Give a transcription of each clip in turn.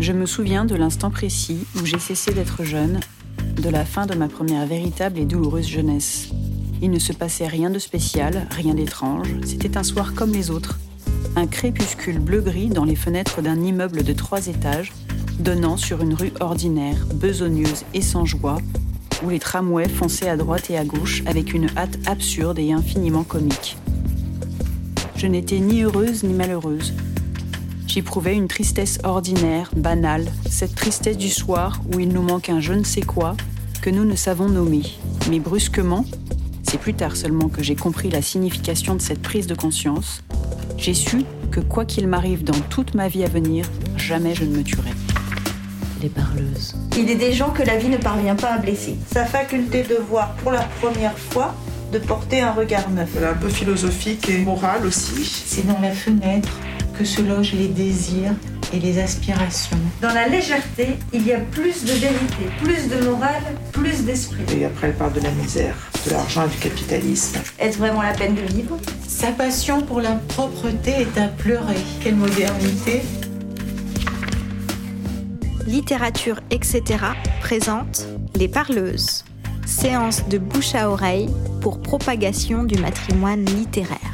Je me souviens de l'instant précis où j'ai cessé d'être jeune, de la fin de ma première véritable et douloureuse jeunesse. Il ne se passait rien de spécial, rien d'étrange, c'était un soir comme les autres. Un crépuscule bleu-gris dans les fenêtres d'un immeuble de trois étages, donnant sur une rue ordinaire, besogneuse et sans joie, où les tramways fonçaient à droite et à gauche avec une hâte absurde et infiniment comique. Je n'étais ni heureuse ni malheureuse, J'éprouvais une tristesse ordinaire, banale, cette tristesse du soir où il nous manque un je ne sais quoi que nous ne savons nommer. Mais brusquement, c'est plus tard seulement que j'ai compris la signification de cette prise de conscience, j'ai su que quoi qu'il m'arrive dans toute ma vie à venir, jamais je ne me tuerai. Les parleuses. Il est des gens que la vie ne parvient pas à blesser. Sa faculté de voir pour la première fois, de porter un regard neuf. Un peu philosophique et moral aussi. C'est dans la fenêtre que se logent les désirs et les aspirations. Dans la légèreté, il y a plus de vérité, plus de morale, plus d'esprit. Et après, elle parle de la misère, de l'argent et du capitalisme. Est-ce vraiment la peine de vivre? Sa passion pour la propreté est à pleurer. Quelle modernité Littérature, etc. présente Les Parleuses, séance de bouche à oreille pour propagation du matrimoine littéraire.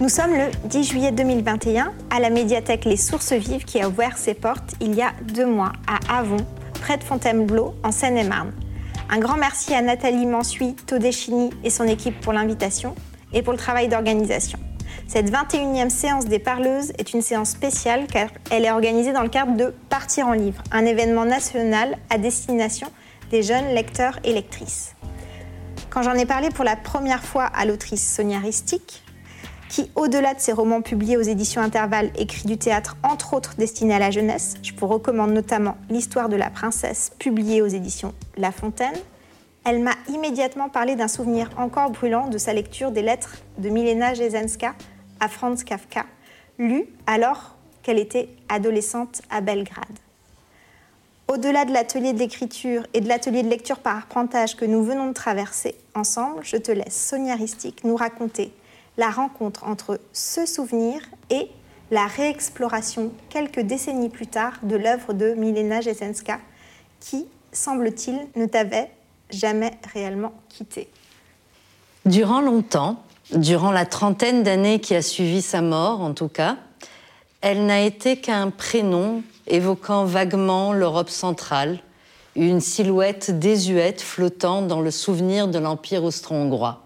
Nous sommes le 10 juillet 2021 à la médiathèque Les Sources Vives qui a ouvert ses portes il y a deux mois à Avon, près de Fontainebleau, en Seine-et-Marne. Un grand merci à Nathalie Mansuy, Todeschini et son équipe pour l'invitation et pour le travail d'organisation. Cette 21e séance des parleuses est une séance spéciale car elle est organisée dans le cadre de Partir en livre, un événement national à destination des jeunes lecteurs et lectrices. Quand j'en ai parlé pour la première fois à l'autrice Sonia Ristic, qui, au-delà de ses romans publiés aux éditions Intervalle, écrit du théâtre entre autres destiné à la jeunesse. Je vous recommande notamment L'histoire de la princesse, publiée aux éditions La Fontaine. Elle m'a immédiatement parlé d'un souvenir encore brûlant de sa lecture des lettres de Milena Jesenska à Franz Kafka, lues alors qu'elle était adolescente à Belgrade. Au-delà de l'atelier d'écriture et de l'atelier de lecture par apprentissage que nous venons de traverser ensemble, je te laisse, Sonia Ristic, nous raconter la rencontre entre ce souvenir et la réexploration quelques décennies plus tard de l'œuvre de Milena Jesenska, qui, semble-t-il, ne t'avait jamais réellement quitté. Durant longtemps, durant la trentaine d'années qui a suivi sa mort en tout cas, elle n'a été qu'un prénom évoquant vaguement l'Europe centrale, une silhouette désuète flottant dans le souvenir de l'Empire austro-hongrois.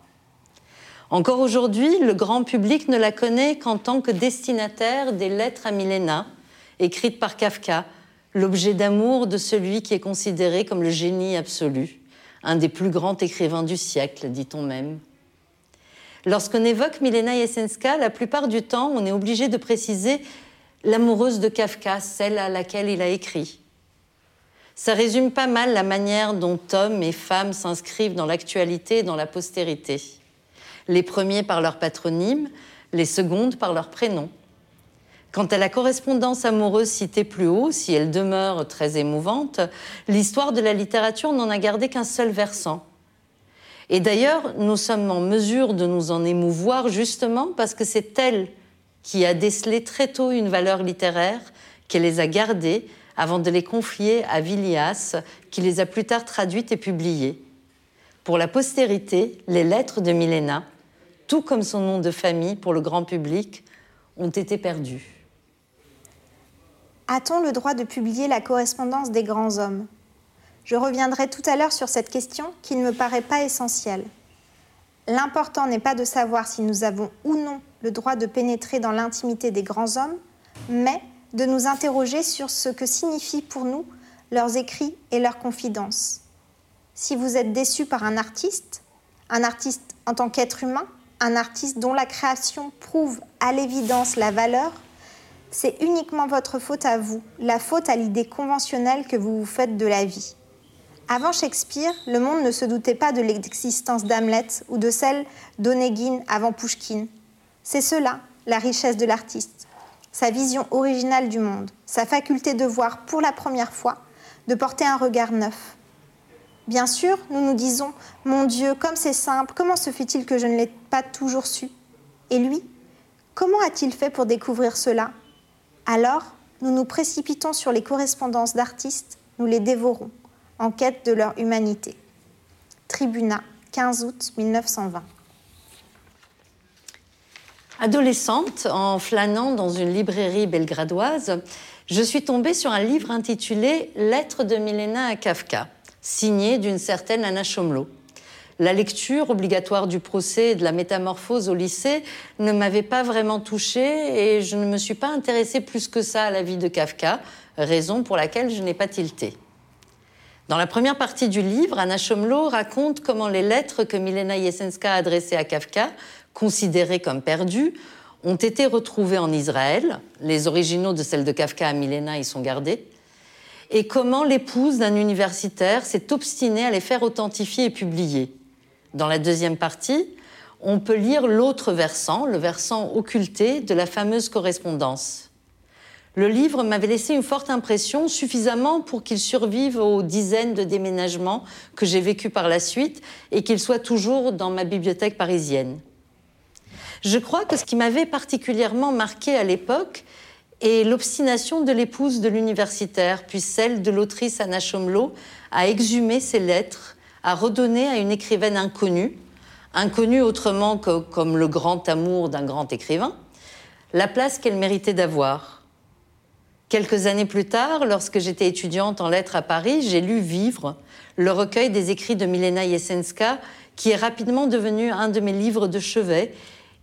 Encore aujourd'hui, le grand public ne la connaît qu'en tant que destinataire des lettres à Milena, écrites par Kafka, l'objet d'amour de celui qui est considéré comme le génie absolu, un des plus grands écrivains du siècle, dit-on même. Lorsqu'on évoque Milena Jesenska, la plupart du temps, on est obligé de préciser l'amoureuse de Kafka, celle à laquelle il a écrit. Ça résume pas mal la manière dont hommes et femmes s'inscrivent dans l'actualité et dans la postérité les premiers par leur patronyme, les secondes par leur prénom. Quant à la correspondance amoureuse citée plus haut, si elle demeure très émouvante, l'histoire de la littérature n'en a gardé qu'un seul versant. Et d'ailleurs, nous sommes en mesure de nous en émouvoir justement parce que c'est elle qui a décelé très tôt une valeur littéraire, qui les a gardées avant de les confier à Villias, qui les a plus tard traduites et publiées. Pour la postérité, les lettres de Milena tout comme son nom de famille pour le grand public, ont été perdus. A-t-on le droit de publier la correspondance des grands hommes? Je reviendrai tout à l'heure sur cette question qui ne me paraît pas essentielle. L'important n'est pas de savoir si nous avons ou non le droit de pénétrer dans l'intimité des grands hommes, mais de nous interroger sur ce que signifient pour nous leurs écrits et leurs confidences. Si vous êtes déçu par un artiste, un artiste en tant qu'être humain, un artiste dont la création prouve à l'évidence la valeur, c'est uniquement votre faute à vous, la faute à l'idée conventionnelle que vous vous faites de la vie. Avant Shakespeare, le monde ne se doutait pas de l'existence d'Hamlet ou de celle d'Onegin avant Pushkin. C'est cela, la richesse de l'artiste, sa vision originale du monde, sa faculté de voir pour la première fois, de porter un regard neuf. Bien sûr, nous nous disons, mon Dieu, comme c'est simple, comment se fait-il que je ne l'ai pas toujours su? Et lui, comment a-t-il fait pour découvrir cela? Alors, nous nous précipitons sur les correspondances d'artistes, nous les dévorons, en quête de leur humanité. Tribunat, 15 août 1920. Adolescente, en flânant dans une librairie belgradoise, je suis tombée sur un livre intitulé Lettres de Milena à Kafka, signé d'une certaine Anna Chomlo. La lecture obligatoire du procès et de la métamorphose au lycée ne m'avait pas vraiment touchée et je ne me suis pas intéressée plus que ça à la vie de Kafka, raison pour laquelle je n'ai pas tilté. Dans la première partie du livre, Anna Chomlo raconte comment les lettres que Milena Jesenska a adressées à Kafka considérées comme perdues, ont été retrouvées en Israël. Les originaux de celles de Kafka à Milena y sont gardés. Et comment l'épouse d'un universitaire s'est obstinée à les faire authentifier et publier. Dans la deuxième partie, on peut lire l'autre versant, le versant occulté de la fameuse correspondance. Le livre m'avait laissé une forte impression, suffisamment pour qu'il survive aux dizaines de déménagements que j'ai vécus par la suite et qu'il soit toujours dans ma bibliothèque parisienne. Je crois que ce qui m'avait particulièrement marqué à l'époque est l'obstination de l'épouse de l'universitaire, puis celle de l'autrice Anna Chomlo, à exhumer ses lettres, à redonner à une écrivaine inconnue, inconnue autrement que comme le grand amour d'un grand écrivain, la place qu'elle méritait d'avoir. Quelques années plus tard, lorsque j'étais étudiante en lettres à Paris, j'ai lu Vivre, le recueil des écrits de Milena Jesenska, qui est rapidement devenu un de mes livres de chevet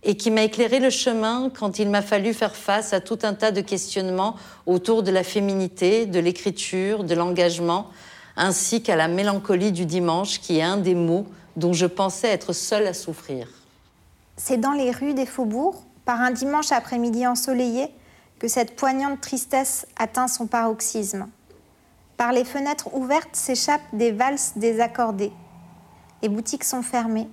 et qui m'a éclairé le chemin quand il m'a fallu faire face à tout un tas de questionnements autour de la féminité, de l'écriture, de l'engagement, ainsi qu'à la mélancolie du dimanche, qui est un des mots dont je pensais être seule à souffrir. C'est dans les rues des faubourgs, par un dimanche après-midi ensoleillé, que cette poignante tristesse atteint son paroxysme. Par les fenêtres ouvertes s'échappent des valses désaccordées. Les boutiques sont fermées,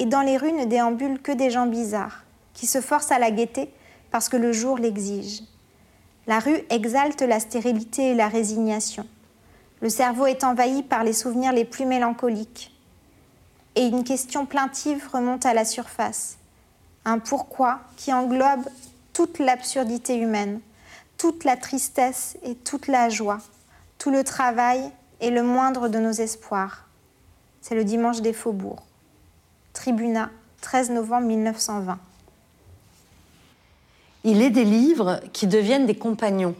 et dans les rues ne déambulent que des gens bizarres, qui se forcent à la gaieté parce que le jour l'exige. La rue exalte la stérilité et la résignation. Le cerveau est envahi par les souvenirs les plus mélancoliques. Et une question plaintive remonte à la surface. Un pourquoi qui englobe toute l'absurdité humaine, toute la tristesse et toute la joie, tout le travail et le moindre de nos espoirs. C'est le dimanche des faubourgs. Tribunat, 13 novembre 1920. Il est des livres qui deviennent des compagnons,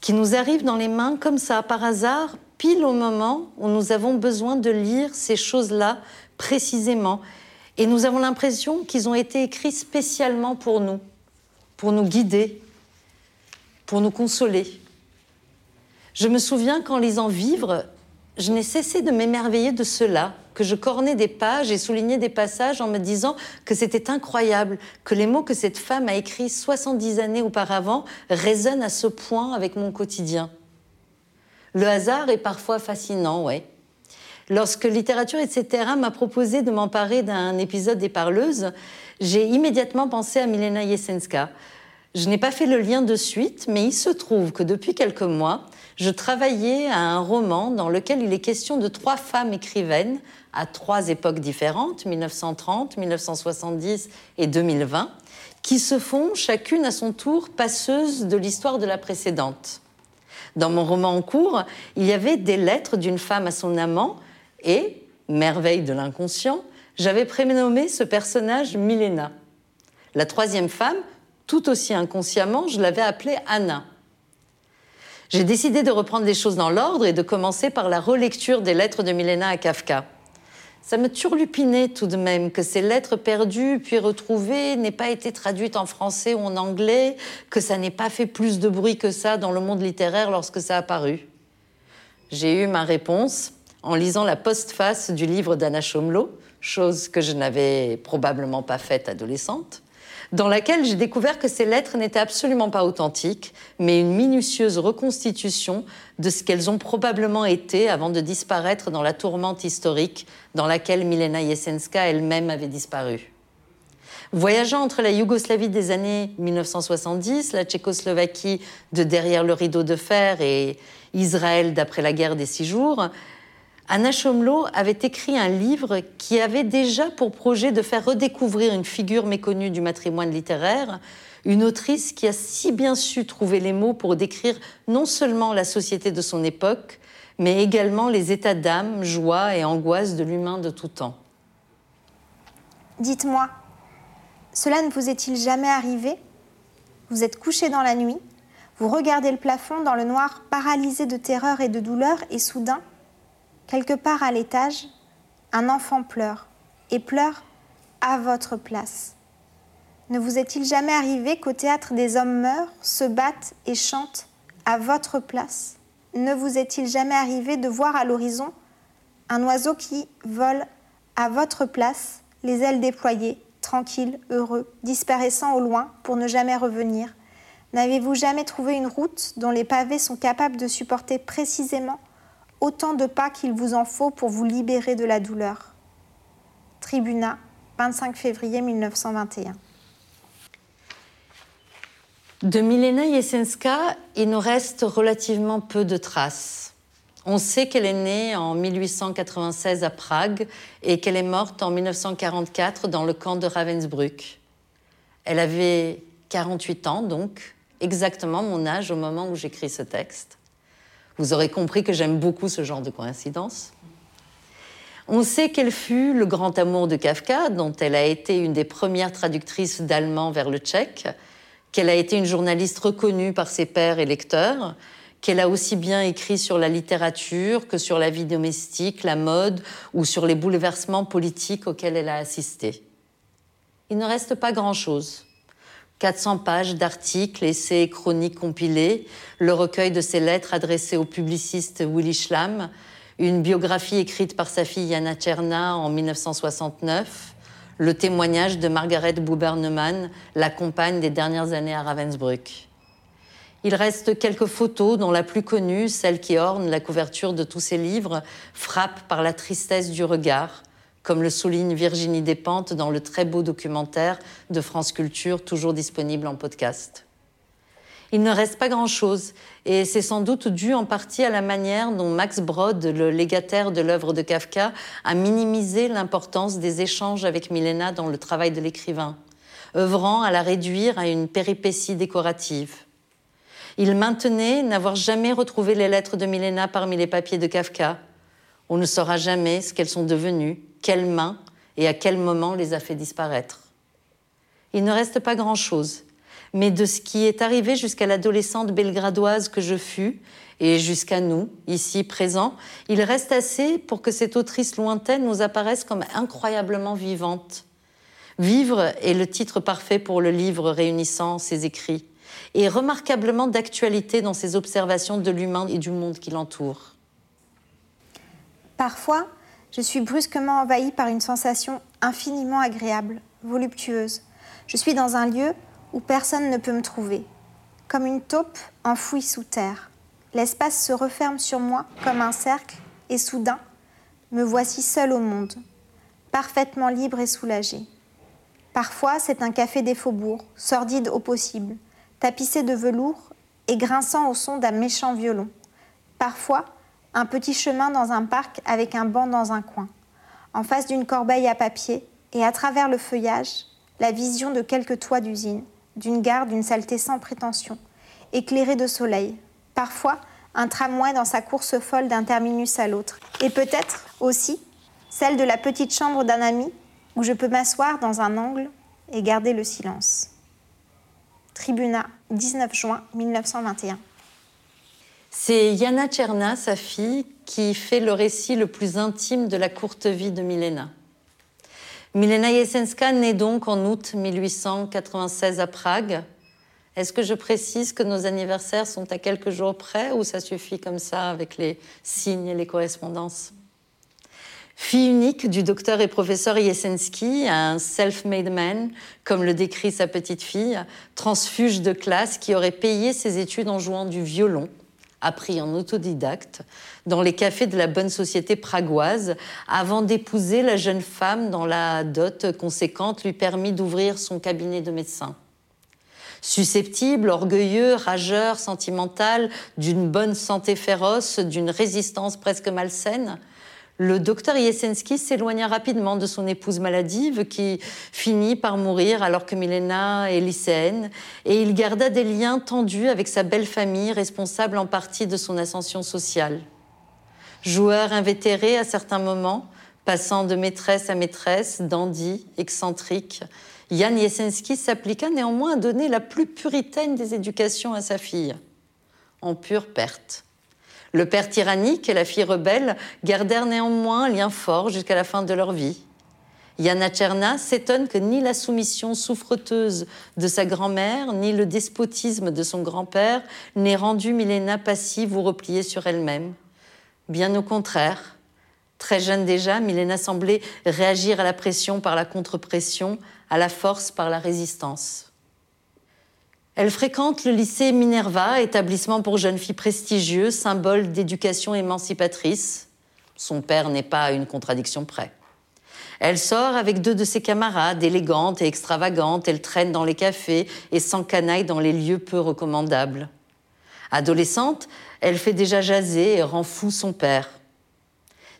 qui nous arrivent dans les mains comme ça, par hasard, pile au moment où nous avons besoin de lire ces choses-là précisément. Et nous avons l'impression qu'ils ont été écrits spécialement pour nous, pour nous guider, pour nous consoler. Je me souviens qu'en lisant Vivre, je n'ai cessé de m'émerveiller de cela, que je cornais des pages et soulignais des passages en me disant que c'était incroyable, que les mots que cette femme a écrits 70 années auparavant résonnent à ce point avec mon quotidien. Le hasard est parfois fascinant, ouais. Lorsque Littérature, etc. m'a proposé de m'emparer d'un épisode des Parleuses, j'ai immédiatement pensé à Milena Jesenska. Je n'ai pas fait le lien de suite, mais il se trouve que depuis quelques mois, je travaillais à un roman dans lequel il est question de trois femmes écrivaines à trois époques différentes, 1930, 1970 et 2020, qui se font chacune à son tour passeuses de l'histoire de la précédente. Dans mon roman en cours, il y avait des lettres d'une femme à son amant et, merveille de l'inconscient, j'avais prénommé ce personnage Milena. La troisième femme, tout aussi inconsciemment, je l'avais appelée Anna. J'ai décidé de reprendre les choses dans l'ordre et de commencer par la relecture des lettres de Milena à Kafka. Ça me turlupinait tout de même que ces lettres perdues puis retrouvées n'aient pas été traduites en français ou en anglais, que ça n'ait pas fait plus de bruit que ça dans le monde littéraire lorsque ça a paru. J'ai eu ma réponse en lisant la postface du livre d'Anna Chomlo, chose que je n'avais probablement pas faite adolescente dans laquelle j'ai découvert que ces lettres n'étaient absolument pas authentiques, mais une minutieuse reconstitution de ce qu'elles ont probablement été avant de disparaître dans la tourmente historique dans laquelle Milena Jesenska elle-même avait disparu. Voyageant entre la Yougoslavie des années 1970, la Tchécoslovaquie de derrière le rideau de fer et Israël d'après la guerre des six jours, Anna Chomlo avait écrit un livre qui avait déjà pour projet de faire redécouvrir une figure méconnue du matrimoine littéraire, Une autrice qui a si bien su trouver les mots pour décrire non seulement la société de son époque, mais également les états d'âme, joie et angoisse de l'humain de tout temps. Dites-moi, cela ne vous est-il jamais arrivé? Vous êtes couché dans la nuit, vous regardez le plafond dans le noir paralysé de terreur et de douleur et soudain, quelque part à l'étage, un enfant pleure et pleure à votre place. Ne vous est-il jamais arrivé qu'au théâtre des hommes meurent, se battent et chantent à votre place? Ne vous est-il jamais arrivé de voir à l'horizon un oiseau qui vole à votre place, les ailes déployées, tranquille, heureux, disparaissant au loin pour ne jamais revenir? N'avez-vous jamais trouvé une route dont les pavés sont capables de supporter précisément autant de pas qu'il vous en faut pour vous libérer de la douleur Tribunat, 25 février 1921. De Milena Jesenska, il nous reste relativement peu de traces. On sait qu'elle est née en 1896 à Prague et qu'elle est morte en 1944 dans le camp de Ravensbrück. Elle avait 48 ans, donc exactement mon âge au moment où j'écris ce texte. Vous aurez compris que j'aime beaucoup ce genre de coïncidence. On sait qu'elle fut le grand amour de Kafka, dont elle a été une des premières traductrices d'allemand vers le tchèque, qu'elle a été une journaliste reconnue par ses pairs et lecteurs, qu'elle a aussi bien écrit sur la littérature que sur la vie domestique, la mode ou sur les bouleversements politiques auxquels elle a assisté. Il ne reste pas grand-chose. 400 pages d'articles, essais et chroniques compilés, le recueil de ses lettres adressées au publiciste Willy Schlamm, une biographie écrite par sa fille Yana Tcherna en 1969, le témoignage de Margaret Bubernemann, la compagne des dernières années à Ravensbrück. Il reste quelques photos, dont la plus connue, celle qui orne la couverture de tous ses livres, frappe par la tristesse du regard, comme le souligne Virginie Despentes dans le très beau documentaire de France Culture, toujours disponible en podcast. Il ne reste pas grand-chose, et c'est sans doute dû en partie à la manière dont Max Brod, le légataire de l'œuvre de Kafka, a minimisé l'importance des échanges avec Milena dans le travail de l'écrivain, œuvrant à la réduire à une péripétie décorative. Il maintenait n'avoir jamais retrouvé les lettres de Milena parmi les papiers de Kafka. On ne saura jamais ce qu'elles sont devenues, quelle main et à quel moment les a fait disparaître. Il ne reste pas grand-chose, mais de ce qui est arrivé jusqu'à l'adolescente belgradoise que je fus, et jusqu'à nous, ici présents, il reste assez pour que cette autrice lointaine nous apparaisse comme incroyablement vivante. Vivre est le titre parfait pour le livre réunissant ses écrits et remarquablement d'actualité dans ses observations de l'humain et du monde qui l'entoure. Parfois, je suis brusquement envahie par une sensation infiniment agréable, voluptueuse. Je suis dans un lieu où personne ne peut me trouver, comme une taupe enfouie sous terre. L'espace se referme sur moi comme un cercle et soudain, me voici seule au monde, parfaitement libre et soulagée. Parfois, c'est un café des faubourgs, sordide au possible, tapissé de velours et grinçant au son d'un méchant violon. Parfois, un petit chemin dans un parc avec un banc dans un coin. En face d'une corbeille à papier et à travers le feuillage, la vision de quelques toits d'usine, d'une gare d'une saleté sans prétention, éclairée de soleil. Parfois, un tramway dans sa course folle d'un terminus à l'autre. Et peut-être aussi celle de la petite chambre d'un ami où je peux m'asseoir dans un angle et garder le silence. Tribunat, 19 juin 1921. C'est Yana Tcherna, sa fille, qui fait le récit le plus intime de la courte vie de Milena. Milena Jesenska naît donc en août 1896 à Prague. Est-ce que je précise que nos anniversaires sont à quelques jours près ou ça suffit comme ça avec les signes et les correspondances? Fille unique du docteur et professeur Yesensky, un self-made man, comme le décrit sa petite fille, transfuge de classe qui aurait payé ses études en jouant du violon, appris en autodidacte, dans les cafés de la bonne société pragoise, avant d'épouser la jeune femme dont la dot conséquente lui permit d'ouvrir son cabinet de médecin. Susceptible, orgueilleux, rageur, sentimental, d'une bonne santé féroce, d'une résistance presque malsaine, Le docteur Yesensky s'éloigna rapidement de son épouse maladive qui finit par mourir alors que Milena est lycéenne et il garda des liens tendus avec sa belle famille responsable en partie de son ascension sociale. Joueur invétéré à certains moments, passant de maîtresse à maîtresse, dandy, excentrique, Jan Yesensky s'appliqua néanmoins à donner la plus puritaine des éducations à sa fille, en pure perte. Le père tyrannique et la fille rebelle gardèrent néanmoins un lien fort jusqu'à la fin de leur vie. Yana Tcherna s'étonne que ni la soumission souffreteuse de sa grand-mère, ni le despotisme de son grand-père n'aient rendu Milena passive ou repliée sur elle-même. Bien au contraire. Très jeune déjà, Milena semblait réagir à la pression par la contre-pression, à la force par la résistance. Elle fréquente le lycée Minerva, établissement pour jeunes filles prestigieux, symbole d'éducation émancipatrice. Son père n'est pas à une contradiction près. Elle sort avec deux de ses camarades, élégantes et extravagantes. Elle traîne dans les cafés et s'encanaille dans les lieux peu recommandables. Adolescente, elle fait déjà jaser et rend fou son père.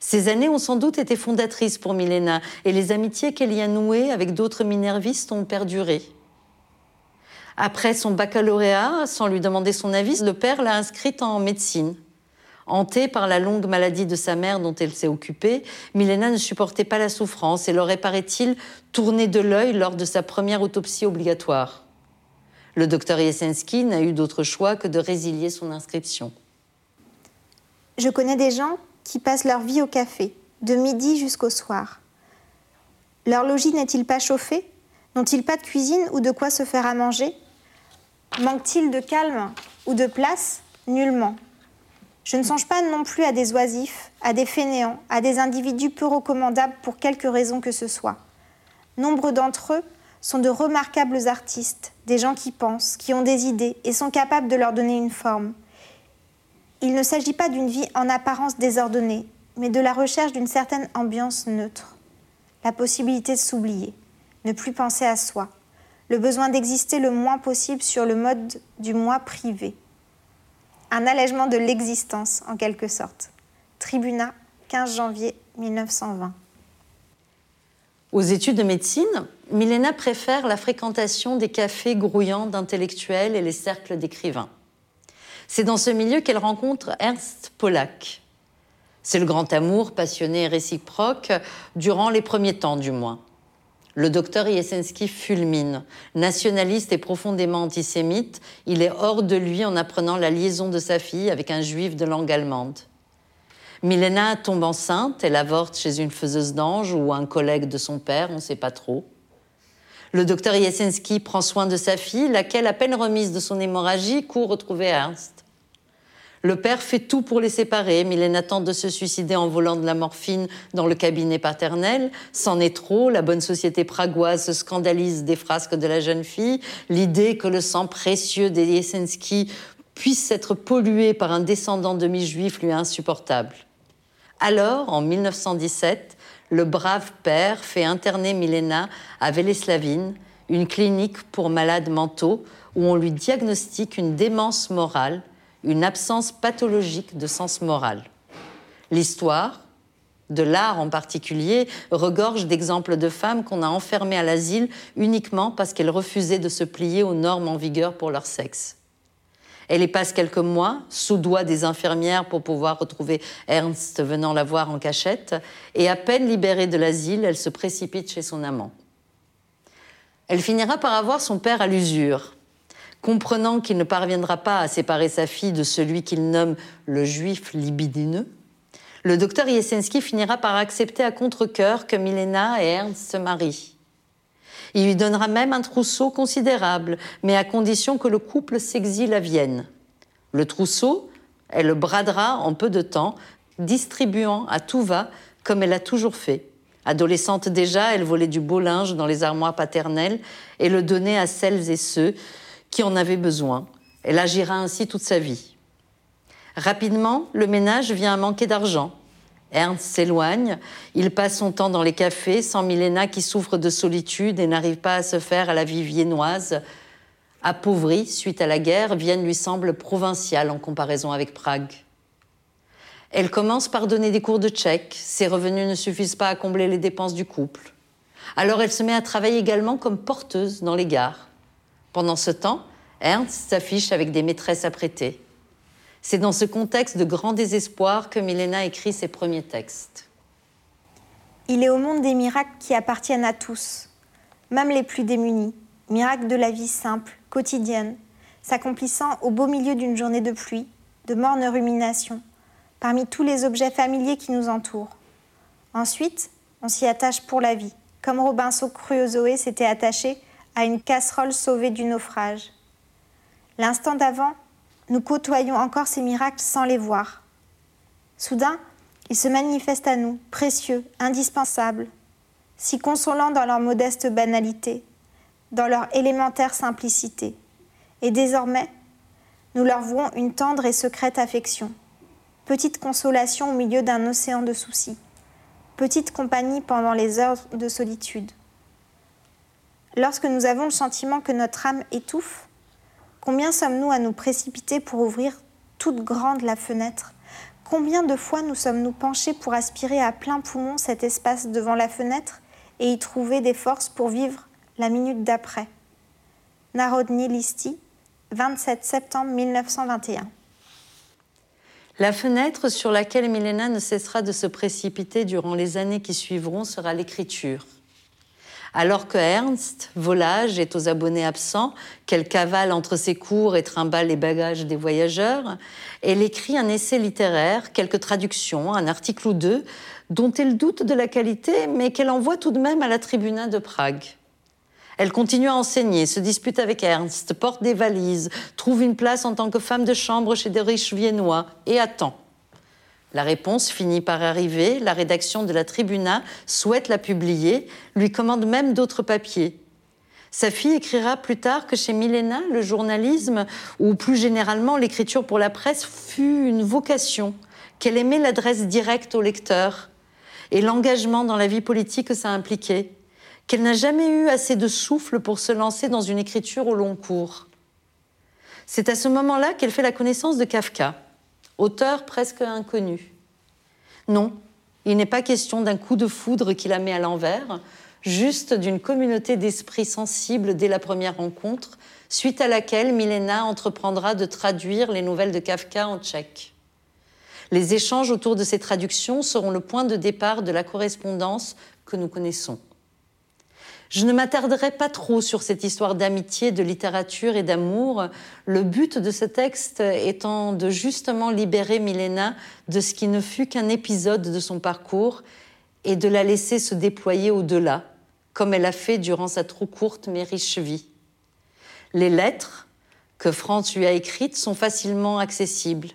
Ces années ont sans doute été fondatrices pour Milena et les amitiés qu'elle y a nouées avec d'autres minervistes ont perduré. Après son baccalauréat, sans lui demander son avis, le père l'a inscrite en médecine. Hantée par la longue maladie de sa mère dont elle s'est occupée, Milena ne supportait pas la souffrance et l'aurait, paraît-il, tourné de l'œil lors de sa première autopsie obligatoire. Le docteur Yesensky n'a eu d'autre choix que de résilier son inscription. Je connais des gens qui passent leur vie au café, de midi jusqu'au soir. Leur logis n'est-il pas chauffé? N'ont-ils pas de cuisine ou de quoi se faire à manger? Manque-t-il de calme ou de place Nullement. Je ne songe pas non plus à des oisifs, à des fainéants, à des individus peu recommandables pour quelque raison que ce soit. Nombre d'entre eux sont de remarquables artistes, des gens qui pensent, qui ont des idées et sont capables de leur donner une forme. Il ne s'agit pas d'une vie en apparence désordonnée, mais de la recherche d'une certaine ambiance neutre, la possibilité de s'oublier, ne plus penser à soi, le besoin d'exister le moins possible sur le mode du moi privé. Un allègement de l'existence, en quelque sorte. Tribunat, 15 janvier 1920. Aux études de médecine, Milena préfère la fréquentation des cafés grouillants d'intellectuels et les cercles d'écrivains. C'est dans ce milieu qu'elle rencontre Ernst Pollack. C'est le grand amour passionné et réciproque, durant les premiers temps du moins. Le docteur Yesensky fulmine. Nationaliste et profondément antisémite, il est hors de lui en apprenant la liaison de sa fille avec un juif de langue allemande. Milena tombe enceinte, elle avorte chez une faiseuse d'ange ou un collègue de son père, on ne sait pas trop. Le docteur Yesensky prend soin de sa fille, laquelle, à peine remise de son hémorragie, court retrouver Ernst. Le père fait tout pour les séparer. Mylène tente de se suicider en volant de la morphine dans le cabinet paternel. C'en est trop. La bonne société pragoise se scandalise des frasques de la jeune fille. L'idée que le sang précieux des Yesensky puisse être pollué par un descendant demi-juif lui est insupportable. Alors, en 1917, le brave père fait interner Milena à Véleslavine, une clinique pour malades mentaux, où on lui diagnostique une démence morale une absence pathologique de sens moral. L'histoire, de l'art en particulier, regorge d'exemples de femmes qu'on a enfermées à l'asile uniquement parce qu'elles refusaient de se plier aux normes en vigueur pour leur sexe. Elle y passe quelques mois, sous doigt des infirmières pour pouvoir retrouver Ernst venant la voir en cachette, et à peine libérée de l'asile, elle se précipite chez son amant. Elle finira par avoir son père à l'usure, comprenant qu'il ne parviendra pas à séparer sa fille de celui qu'il nomme le juif libidineux, le docteur Yesensky finira par accepter à contre-coeur que Milena et Ernst se marient. Il lui donnera même un trousseau considérable, mais à condition que le couple s'exile à Vienne. Le trousseau, elle le bradera en peu de temps, distribuant à tout va comme elle a toujours fait. Adolescente déjà, elle volait du beau linge dans les armoires paternelles et le donnait à celles et ceux qui en avait besoin. Elle agira ainsi toute sa vie. Rapidement, le ménage vient à manquer d'argent. Ernst s'éloigne, il passe son temps dans les cafés sans Milena qui souffre de solitude et n'arrive pas à se faire à la vie viennoise. Appauvrie suite à la guerre, Vienne lui semble provinciale en comparaison avec Prague. Elle commence par donner des cours de tchèque. Ses revenus ne suffisent pas à combler les dépenses du couple. Alors elle se met à travailler également comme porteuse dans les gares. Pendant ce temps, Ernst s'affiche avec des maîtresses apprêtées. C'est dans ce contexte de grand désespoir que Milena écrit ses premiers textes. Il est au monde des miracles qui appartiennent à tous, même les plus démunis, miracles de la vie simple, quotidienne, s'accomplissant au beau milieu d'une journée de pluie, de morne rumination, parmi tous les objets familiers qui nous entourent. Ensuite, on s'y attache pour la vie, comme Robinson Crusoe s'était attaché à une casserole sauvée du naufrage. L'instant d'avant, nous côtoyons encore ces miracles sans les voir. Soudain, ils se manifestent à nous, précieux, indispensables, si consolants dans leur modeste banalité, dans leur élémentaire simplicité. Et désormais, nous leur vouons une tendre et secrète affection, petite consolation au milieu d'un océan de soucis, petite compagnie pendant les heures de solitude. Lorsque nous avons le sentiment que notre âme étouffe, Combien sommes-nous à nous précipiter pour ouvrir toute grande la fenêtre? Combien de fois nous sommes-nous penchés pour aspirer à plein poumon cet espace devant la fenêtre et y trouver des forces pour vivre la minute d'après? Narodni Listi, 27 septembre 1921. La fenêtre sur laquelle Milena ne cessera de se précipiter durant les années qui suivront sera l'écriture. Alors que Ernst, volage, est aux abonnés absents, qu'elle cavale entre ses cours et trimballe les bagages des voyageurs, elle écrit un essai littéraire, quelques traductions, un article ou deux, dont elle doute de la qualité, mais qu'elle envoie tout de même à la tribuna de Prague. Elle continue à enseigner, se dispute avec Ernst, porte des valises, trouve une place en tant que femme de chambre chez des riches viennois et attend. La réponse finit par arriver, la rédaction de la Tribuna souhaite la publier, lui commande même d'autres papiers. Sa fille écrira plus tard que chez Milena, le journalisme, ou plus généralement l'écriture pour la presse, fut une vocation, qu'elle aimait l'adresse directe au lecteur et l'engagement dans la vie politique que ça impliquait, qu'elle n'a jamais eu assez de souffle pour se lancer dans une écriture au long cours. C'est à ce moment-là qu'elle fait la connaissance de Kafka auteur presque inconnu. Non, il n'est pas question d'un coup de foudre qui la met à l'envers, juste d'une communauté d'esprits sensibles dès la première rencontre, suite à laquelle Milena entreprendra de traduire les nouvelles de Kafka en tchèque. Les échanges autour de ces traductions seront le point de départ de la correspondance que nous connaissons. Je ne m'attarderai pas trop sur cette histoire d'amitié, de littérature et d'amour, le but de ce texte étant de justement libérer Milena de ce qui ne fut qu'un épisode de son parcours et de la laisser se déployer au-delà, comme elle a fait durant sa trop courte mais riche vie. Les lettres que Franz lui a écrites sont facilement accessibles.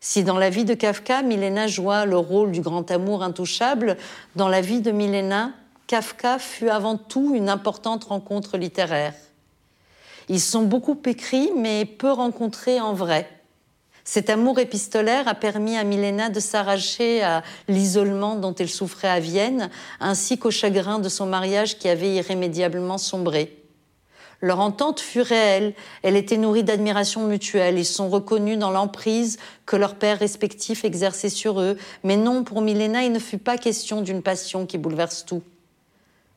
Si dans la vie de Kafka, Milena joua le rôle du grand amour intouchable, dans la vie de Milena, Kafka fut avant tout une importante rencontre littéraire. Ils sont beaucoup écrits, mais peu rencontrés en vrai. Cet amour épistolaire a permis à Milena de s'arracher à l'isolement dont elle souffrait à Vienne, ainsi qu'au chagrin de son mariage qui avait irrémédiablement sombré. Leur entente fut réelle, elle était nourrie d'admiration mutuelle, ils sont reconnus dans l'emprise que leurs pères respectifs exerçaient sur eux, mais non, pour Milena, il ne fut pas question d'une passion qui bouleverse tout.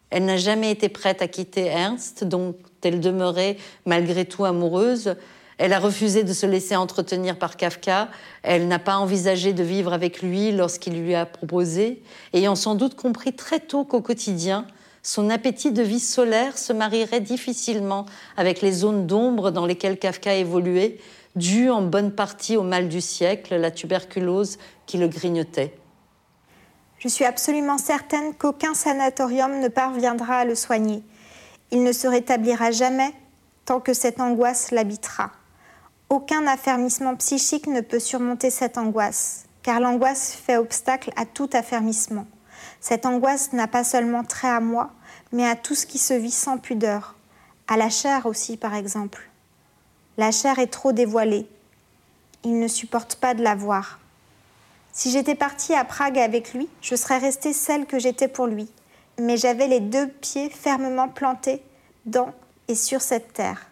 Elle n'a jamais été prête à quitter Ernst, dont elle demeurait malgré tout amoureuse. Elle a refusé de se laisser entretenir par Kafka. Elle n'a pas envisagé de vivre avec lui lorsqu'il lui a proposé, ayant sans doute compris très tôt qu'au quotidien, son appétit de vie solaire se marierait difficilement avec les zones d'ombre dans lesquelles Kafka évoluait, dues en bonne partie au mal du siècle, la tuberculose qui le grignotait. Je suis absolument certaine qu'aucun sanatorium ne parviendra à le soigner. Il ne se rétablira jamais tant que cette angoisse l'habitera. Aucun affermissement psychique ne peut surmonter cette angoisse, car l'angoisse fait obstacle à tout affermissement. Cette angoisse n'a pas seulement trait à moi, mais à tout ce qui se vit sans pudeur, à la chair aussi par exemple. La chair est trop dévoilée. Il ne supporte pas de la voir. Si j'étais partie à Prague avec lui, je serais restée celle que j'étais pour lui. Mais j'avais les deux pieds fermement plantés dans et sur cette terre.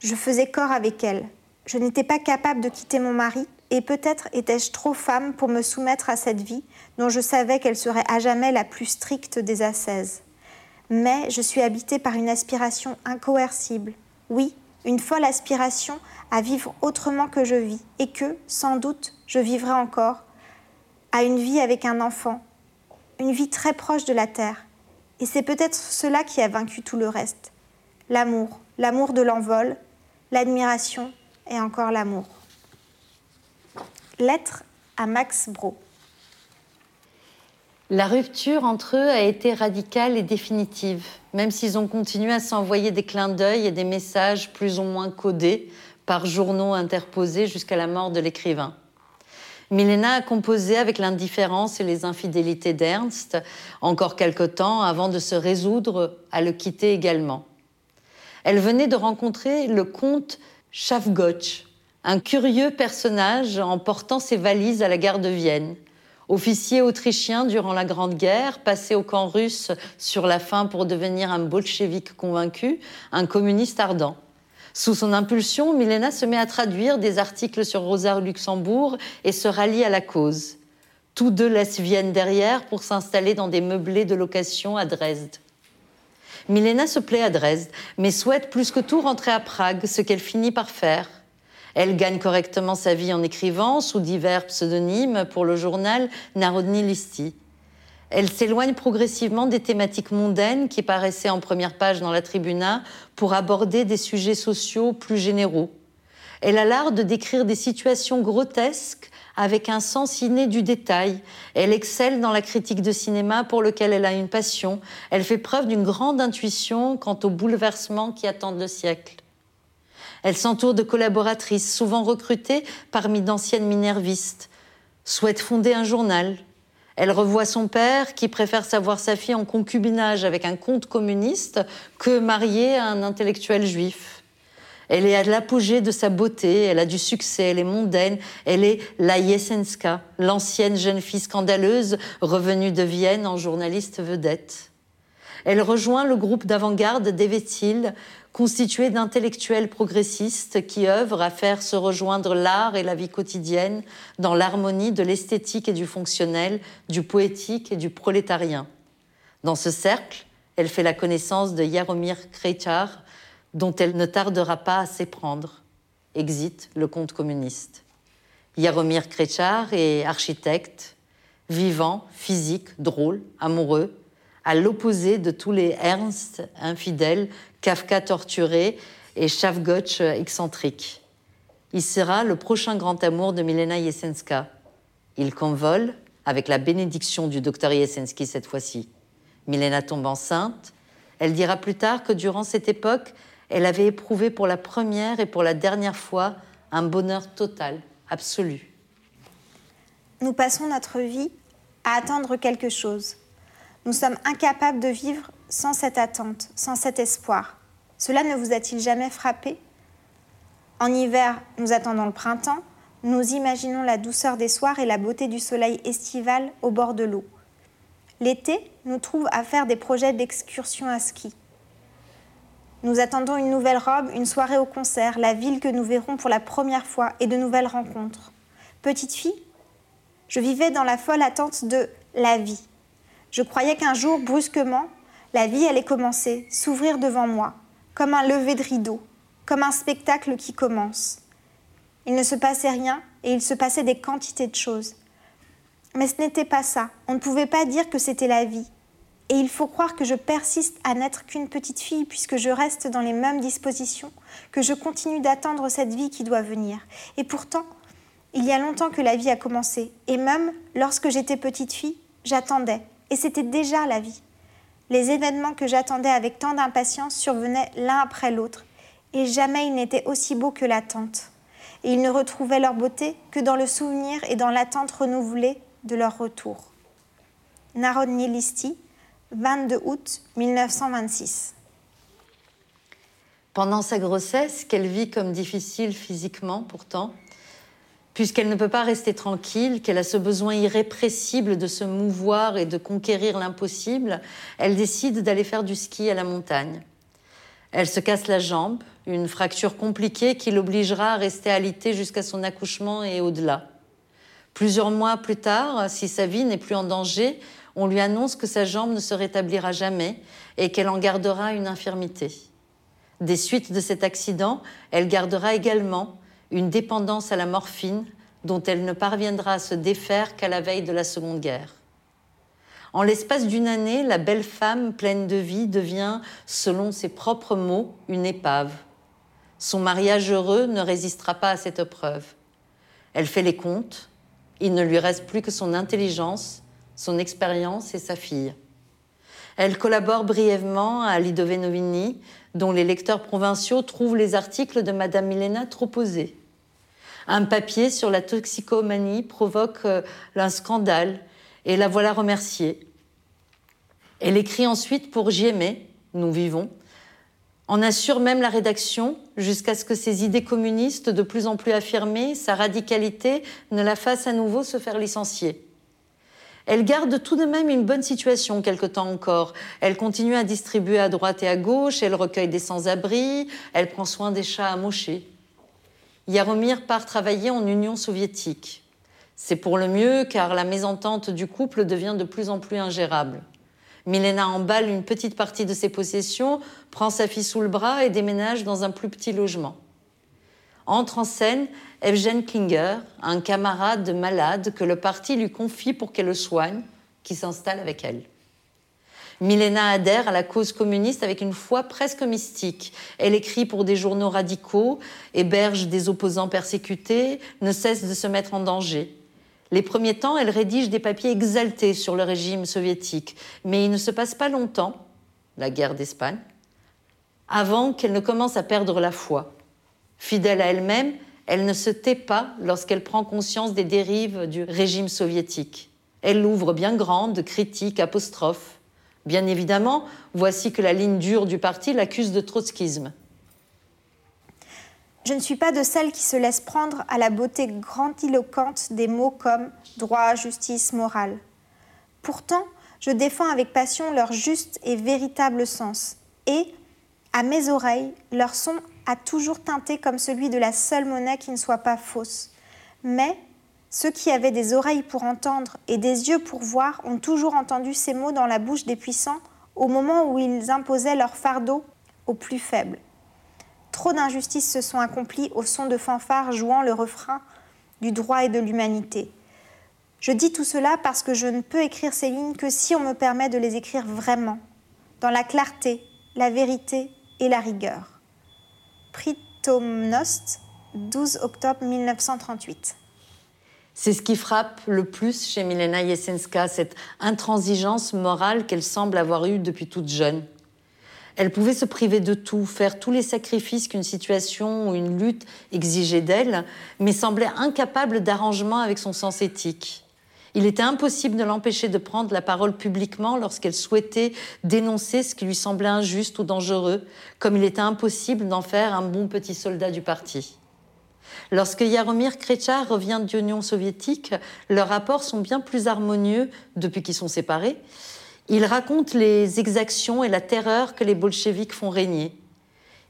Je faisais corps avec elle. Je n'étais pas capable de quitter mon mari, et peut-être étais-je trop femme pour me soumettre à cette vie dont je savais qu'elle serait à jamais la plus stricte des ascèses. Mais je suis habitée par une aspiration incoercible. Oui, une folle aspiration à vivre autrement que je vis, et que, sans doute, je vivrai encore, à une vie avec un enfant, une vie très proche de la terre. Et c'est peut-être cela qui a vaincu tout le reste. L'amour, l'amour de l'envol, l'admiration et encore l'amour. Lettre à Max Bro. La rupture entre eux a été radicale et définitive, même s'ils ont continué à s'envoyer des clins d'œil et des messages plus ou moins codés par journaux interposés jusqu'à la mort de l'écrivain. Milena a composé avec l'indifférence et les infidélités d'Ernst encore quelque temps avant de se résoudre à le quitter également. Elle venait de rencontrer le comte Schafgotsch, un curieux personnage en portant ses valises à la gare de Vienne. Officier autrichien durant la Grande Guerre, passé au camp russe sur la fin pour devenir un bolchevique convaincu, un communiste ardent. Sous son impulsion, Milena se met à traduire des articles sur Rosa Luxembourg et se rallie à la cause. Tous deux laissent Vienne derrière pour s'installer dans des meublés de location à Dresde. Milena se plaît à Dresde, mais souhaite plus que tout rentrer à Prague, ce qu'elle finit par faire. Elle gagne correctement sa vie en écrivant sous divers pseudonymes pour le journal Narodni Listi. Elle s'éloigne progressivement des thématiques mondaines qui paraissaient en première page dans la tribuna pour aborder des sujets sociaux plus généraux. Elle a l'art de décrire des situations grotesques avec un sens inné du détail. Elle excelle dans la critique de cinéma pour lequel elle a une passion. Elle fait preuve d'une grande intuition quant aux bouleversements qui attendent le siècle. Elle s'entoure de collaboratrices, souvent recrutées parmi d'anciennes minervistes, souhaite fonder un journal. Elle revoit son père qui préfère savoir sa fille en concubinage avec un comte communiste que mariée à un intellectuel juif. Elle est à l'apogée de sa beauté, elle a du succès, elle est mondaine, elle est la Jesenska, l'ancienne jeune fille scandaleuse revenue de Vienne en journaliste vedette. Elle rejoint le groupe d'avant-garde d'Evetil, constitué d'intellectuels progressistes qui œuvrent à faire se rejoindre l'art et la vie quotidienne dans l'harmonie de l'esthétique et du fonctionnel, du poétique et du prolétarien. Dans ce cercle, elle fait la connaissance de Jaromir Krejcar, dont elle ne tardera pas à s'éprendre. Exit le comte communiste. Jaromir Krejcar est architecte, vivant, physique, drôle, amoureux, à l'opposé de tous les Ernst infidèles, Kafka torturé et Shavgotch excentrique. Il sera le prochain grand amour de Milena Jesenska. Il convole avec la bénédiction du docteur Jesensky cette fois-ci. Milena tombe enceinte. Elle dira plus tard que durant cette époque, elle avait éprouvé pour la première et pour la dernière fois un bonheur total, absolu. Nous passons notre vie à attendre quelque chose, nous sommes incapables de vivre sans cette attente, sans cet espoir. Cela ne vous a-t-il jamais frappé? En hiver, nous attendons le printemps, nous imaginons la douceur des soirs et la beauté du soleil estival au bord de l'eau. L'été nous trouve à faire des projets d'excursion à ski. Nous attendons une nouvelle robe, une soirée au concert, la ville que nous verrons pour la première fois et de nouvelles rencontres. Petite fille, je vivais dans la folle attente de la vie, je croyais qu'un jour, brusquement, la vie allait commencer, s'ouvrir devant moi, comme un lever de rideau, comme un spectacle qui commence. Il ne se passait rien et il se passait des quantités de choses. Mais ce n'était pas ça. On ne pouvait pas dire que c'était la vie. Et il faut croire que je persiste à n'être qu'une petite fille puisque je reste dans les mêmes dispositions, que je continue d'attendre cette vie qui doit venir. Et pourtant, il y a longtemps que la vie a commencé. Et même lorsque j'étais petite fille, j'attendais, et c'était déjà la vie. Les événements que j'attendais avec tant d'impatience survenaient l'un après l'autre, et jamais ils n'étaient aussi beaux que l'attente. Et ils ne retrouvaient leur beauté que dans le souvenir et dans l'attente renouvelée de leur retour. Narodni Listi, 22 août 1926. Pendant sa grossesse, qu'elle vit comme difficile physiquement pourtant, puisqu'elle ne peut pas rester tranquille, qu'elle a ce besoin irrépressible de se mouvoir et de conquérir l'impossible, elle décide d'aller faire du ski à la montagne. Elle se casse la jambe, une fracture compliquée qui l'obligera à rester alitée jusqu'à son accouchement et au-delà. Plusieurs mois plus tard, si sa vie n'est plus en danger, on lui annonce que sa jambe ne se rétablira jamais et qu'elle en gardera une infirmité. Des suites de cet accident, elle gardera également une dépendance à la morphine dont elle ne parviendra à se défaire qu'à la veille de la Seconde Guerre. En l'espace d'une année, la belle femme pleine de vie devient, selon ses propres mots, une épave. Son mariage heureux ne résistera pas à cette épreuve. Elle fait les comptes, il ne lui reste plus que son intelligence, son expérience et sa fille. Elle collabore brièvement à Lidové Novini, dont les lecteurs provinciaux trouvent les articles de Madame Milena trop posés. Un papier sur la toxicomanie provoque euh, un scandale et la voilà remerciée. Elle écrit ensuite pour J'aimais, Nous vivons, en assure même la rédaction jusqu'à ce que ses idées communistes de plus en plus affirmées, sa radicalité, ne la fassent à nouveau se faire licencier. Elle garde tout de même une bonne situation quelque temps encore. Elle continue à distribuer à droite et à gauche, elle recueille des sans-abri, elle prend soin des chats amochés. Yaromir part travailler en Union soviétique. C'est pour le mieux car la mésentente du couple devient de plus en plus ingérable. Milena emballe une petite partie de ses possessions, prend sa fille sous le bras et déménage dans un plus petit logement. Entre en scène Evgen Klinger, un camarade malade que le parti lui confie pour qu'elle le soigne, qui s'installe avec elle. Milena adhère à la cause communiste avec une foi presque mystique. Elle écrit pour des journaux radicaux, héberge des opposants persécutés, ne cesse de se mettre en danger. Les premiers temps, elle rédige des papiers exaltés sur le régime soviétique, mais il ne se passe pas longtemps, la guerre d'Espagne, avant qu'elle ne commence à perdre la foi. Fidèle à elle-même, elle ne se tait pas lorsqu'elle prend conscience des dérives du régime soviétique. Elle l'ouvre bien grande, critique, apostrophe. Bien évidemment, voici que la ligne dure du parti l'accuse de trotskisme. Je ne suis pas de celles qui se laissent prendre à la beauté grandiloquente des mots comme droit, justice, morale. Pourtant, je défends avec passion leur juste et véritable sens. Et, à mes oreilles, leur son a toujours teinté comme celui de la seule monnaie qui ne soit pas fausse. Mais ceux qui avaient des oreilles pour entendre et des yeux pour voir ont toujours entendu ces mots dans la bouche des puissants au moment où ils imposaient leur fardeau aux plus faibles. Trop d'injustices se sont accomplies au son de fanfares jouant le refrain du droit et de l'humanité. Je dis tout cela parce que je ne peux écrire ces lignes que si on me permet de les écrire vraiment, dans la clarté, la vérité et la rigueur. Pritomnost, 12 octobre 1938. C'est ce qui frappe le plus chez Milena Jesenska, cette intransigeance morale qu'elle semble avoir eue depuis toute jeune. Elle pouvait se priver de tout, faire tous les sacrifices qu'une situation ou une lutte exigeait d'elle, mais semblait incapable d'arrangement avec son sens éthique. Il était impossible de l'empêcher de prendre la parole publiquement lorsqu'elle souhaitait dénoncer ce qui lui semblait injuste ou dangereux, comme il était impossible d'en faire un bon petit soldat du parti. Lorsque Yaromir Krechar revient de l'Union soviétique, leurs rapports sont bien plus harmonieux depuis qu'ils sont séparés, il raconte les exactions et la terreur que les bolcheviks font régner.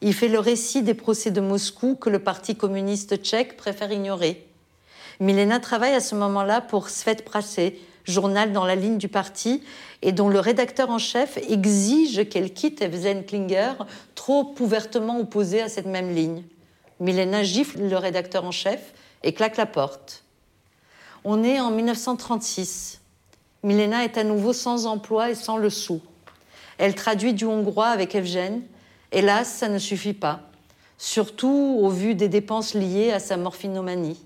Il fait le récit des procès de Moscou que le Parti communiste tchèque préfère ignorer. Milena travaille à ce moment-là pour Svet Prasse, journal dans la ligne du parti, et dont le rédacteur en chef exige qu'elle quitte Evzen Klinger, trop ouvertement opposé à cette même ligne. Milena gifle le rédacteur en chef et claque la porte. On est en 1936. Milena est à nouveau sans emploi et sans le sou. Elle traduit du hongrois avec Evgen. Hélas, ça ne suffit pas, surtout au vu des dépenses liées à sa morphinomanie.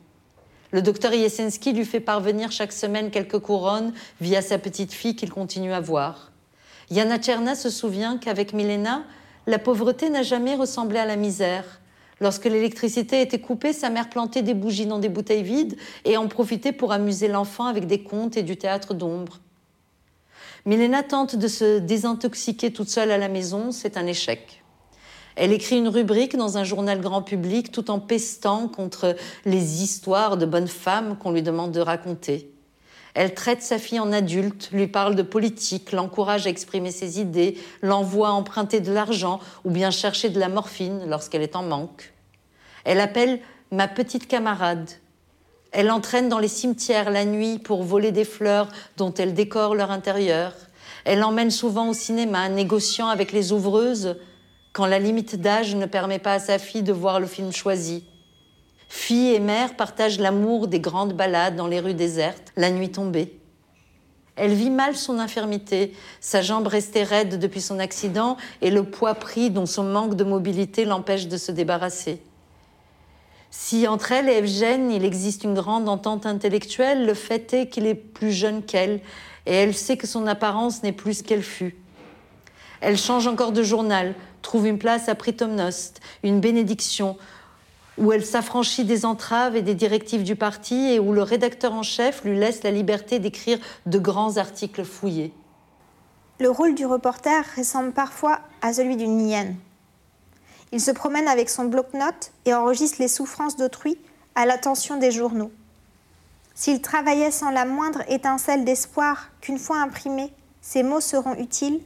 Le docteur Yesensky lui fait parvenir chaque semaine quelques couronnes via sa petite fille qu'il continue à voir. Yana Tcherna se souvient qu'avec Milena, la pauvreté n'a jamais ressemblé à la misère. Lorsque l'électricité était coupée, sa mère plantait des bougies dans des bouteilles vides et en profitait pour amuser l'enfant avec des contes et du théâtre d'ombre. Milena tente de se désintoxiquer toute seule à la maison, c'est un échec. Elle écrit une rubrique dans un journal grand public tout en pestant contre les histoires de bonnes femmes qu'on lui demande de raconter. Elle traite sa fille en adulte, lui parle de politique, l'encourage à exprimer ses idées, l'envoie emprunter de l'argent ou bien chercher de la morphine lorsqu'elle est en manque. Elle appelle ma petite camarade. Elle entraîne dans les cimetières la nuit pour voler des fleurs dont elle décore leur intérieur. Elle emmène souvent au cinéma, négociant avec les ouvreuses quand la limite d'âge ne permet pas à sa fille de voir le film choisi. Fille et mère partagent l'amour des grandes balades dans les rues désertes, la nuit tombée. Elle vit mal son infirmité, sa jambe restée raide depuis son accident et le poids pris dont son manque de mobilité l'empêche de se débarrasser. Si entre elle et Evgène, il existe une grande entente intellectuelle, le fait est qu'il est plus jeune qu'elle et elle sait que son apparence n'est plus ce qu'elle fut. Elle change encore de journal, trouve une place à Pritomnost, une bénédiction, où elle s'affranchit des entraves et des directives du parti et où le rédacteur en chef lui laisse la liberté d'écrire de grands articles fouillés. Le rôle du reporter ressemble parfois à celui d'une hyène. Il se promène avec son bloc-notes et enregistre les souffrances d'autrui à l'attention des journaux. S'il travaillait sans la moindre étincelle d'espoir qu'une fois imprimés, ces mots seront utiles,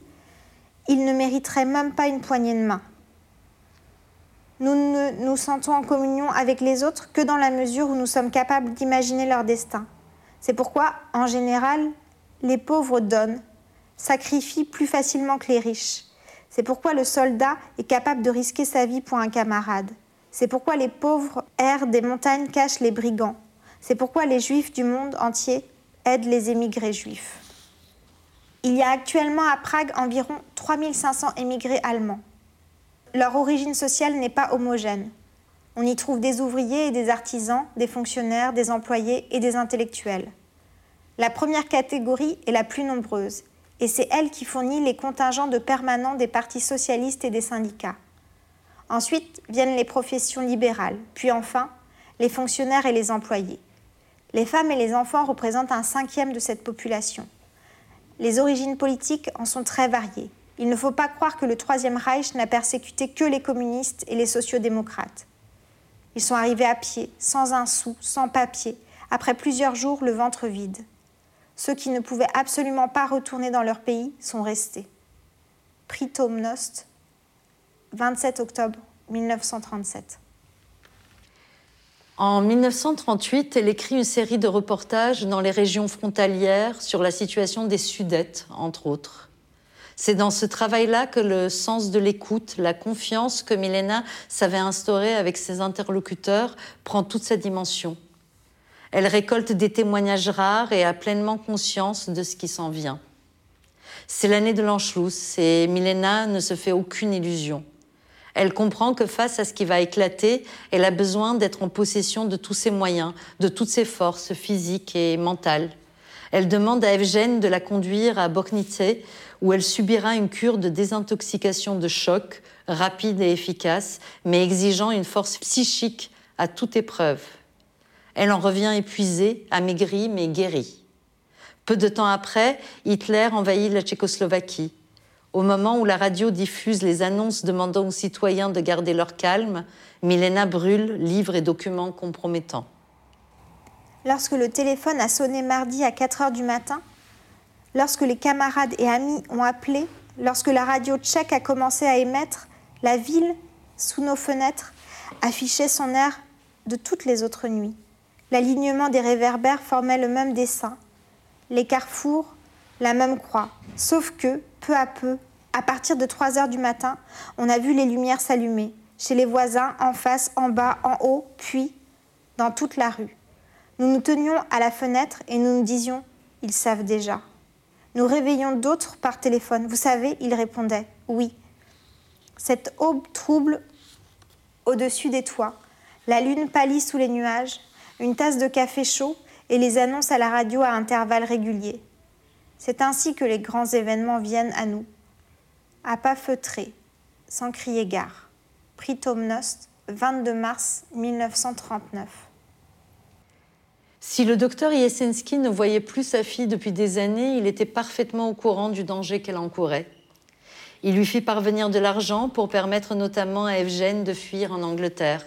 il ne mériterait même pas une poignée de main nous ne nous sentons en communion avec les autres que dans la mesure où nous sommes capables d'imaginer leur destin. C'est pourquoi, en général, les pauvres donnent, sacrifient plus facilement que les riches. C'est pourquoi le soldat est capable de risquer sa vie pour un camarade. C'est pourquoi les pauvres errent des montagnes cachent les brigands. C'est pourquoi les juifs du monde entier aident les émigrés juifs. Il y a actuellement à Prague environ 3500 émigrés allemands leur origine sociale n'est pas homogène. On y trouve des ouvriers et des artisans, des fonctionnaires, des employés et des intellectuels. La première catégorie est la plus nombreuse, et c'est elle qui fournit les contingents de permanents des partis socialistes et des syndicats. Ensuite viennent les professions libérales, puis enfin les fonctionnaires et les employés. Les femmes et les enfants représentent un cinquième de cette population. Les origines politiques en sont très variées. Il ne faut pas croire que le Troisième Reich n'a persécuté que les communistes et les sociodémocrates. Ils sont arrivés à pied, sans un sou, sans papier, après plusieurs jours le ventre vide. Ceux qui ne pouvaient absolument pas retourner dans leur pays sont restés. Pritomnost, 27 octobre 1937. En 1938, elle écrit une série de reportages dans les régions frontalières sur la situation des Sudètes, entre autres. C'est dans ce travail-là que le sens de l'écoute, la confiance que Milena savait instaurer avec ses interlocuteurs prend toute sa dimension. Elle récolte des témoignages rares et a pleinement conscience de ce qui s'en vient. C'est l'année de l'Anschluss et Milena ne se fait aucune illusion. Elle comprend que face à ce qui va éclater, elle a besoin d'être en possession de tous ses moyens, de toutes ses forces physiques et mentales. Elle demande à Evgène de la conduire à Boknice, où elle subira une cure de désintoxication de choc, rapide et efficace, mais exigeant une force psychique à toute épreuve. Elle en revient épuisée, amaigrie, mais guérie. Peu de temps après, Hitler envahit la Tchécoslovaquie. Au moment où la radio diffuse les annonces demandant aux citoyens de garder leur calme, Milena brûle livres et documents compromettants. Lorsque le téléphone a sonné mardi à 4 heures du matin, lorsque les camarades et amis ont appelé, lorsque la radio tchèque a commencé à émettre, la ville, sous nos fenêtres, affichait son air de toutes les autres nuits. L'alignement des réverbères formait le même dessin, les carrefours, la même croix, sauf que, peu à peu, à partir de 3 heures du matin, on a vu les lumières s'allumer, chez les voisins, en face, en bas, en haut, puis dans toute la rue. Nous nous tenions à la fenêtre et nous nous disions, ils savent déjà. Nous réveillions d'autres par téléphone. Vous savez, ils répondaient oui. Cette aube trouble au-dessus des toits, la lune pâlit sous les nuages, une tasse de café chaud et les annonces à la radio à intervalles réguliers. C'est ainsi que les grands événements viennent à nous, à pas feutrés, sans crier gare. Pritomnost, 22 mars 1939. Si le docteur Yesensky ne voyait plus sa fille depuis des années, il était parfaitement au courant du danger qu'elle encourait. Il lui fit parvenir de l'argent pour permettre notamment à Evgène de fuir en Angleterre.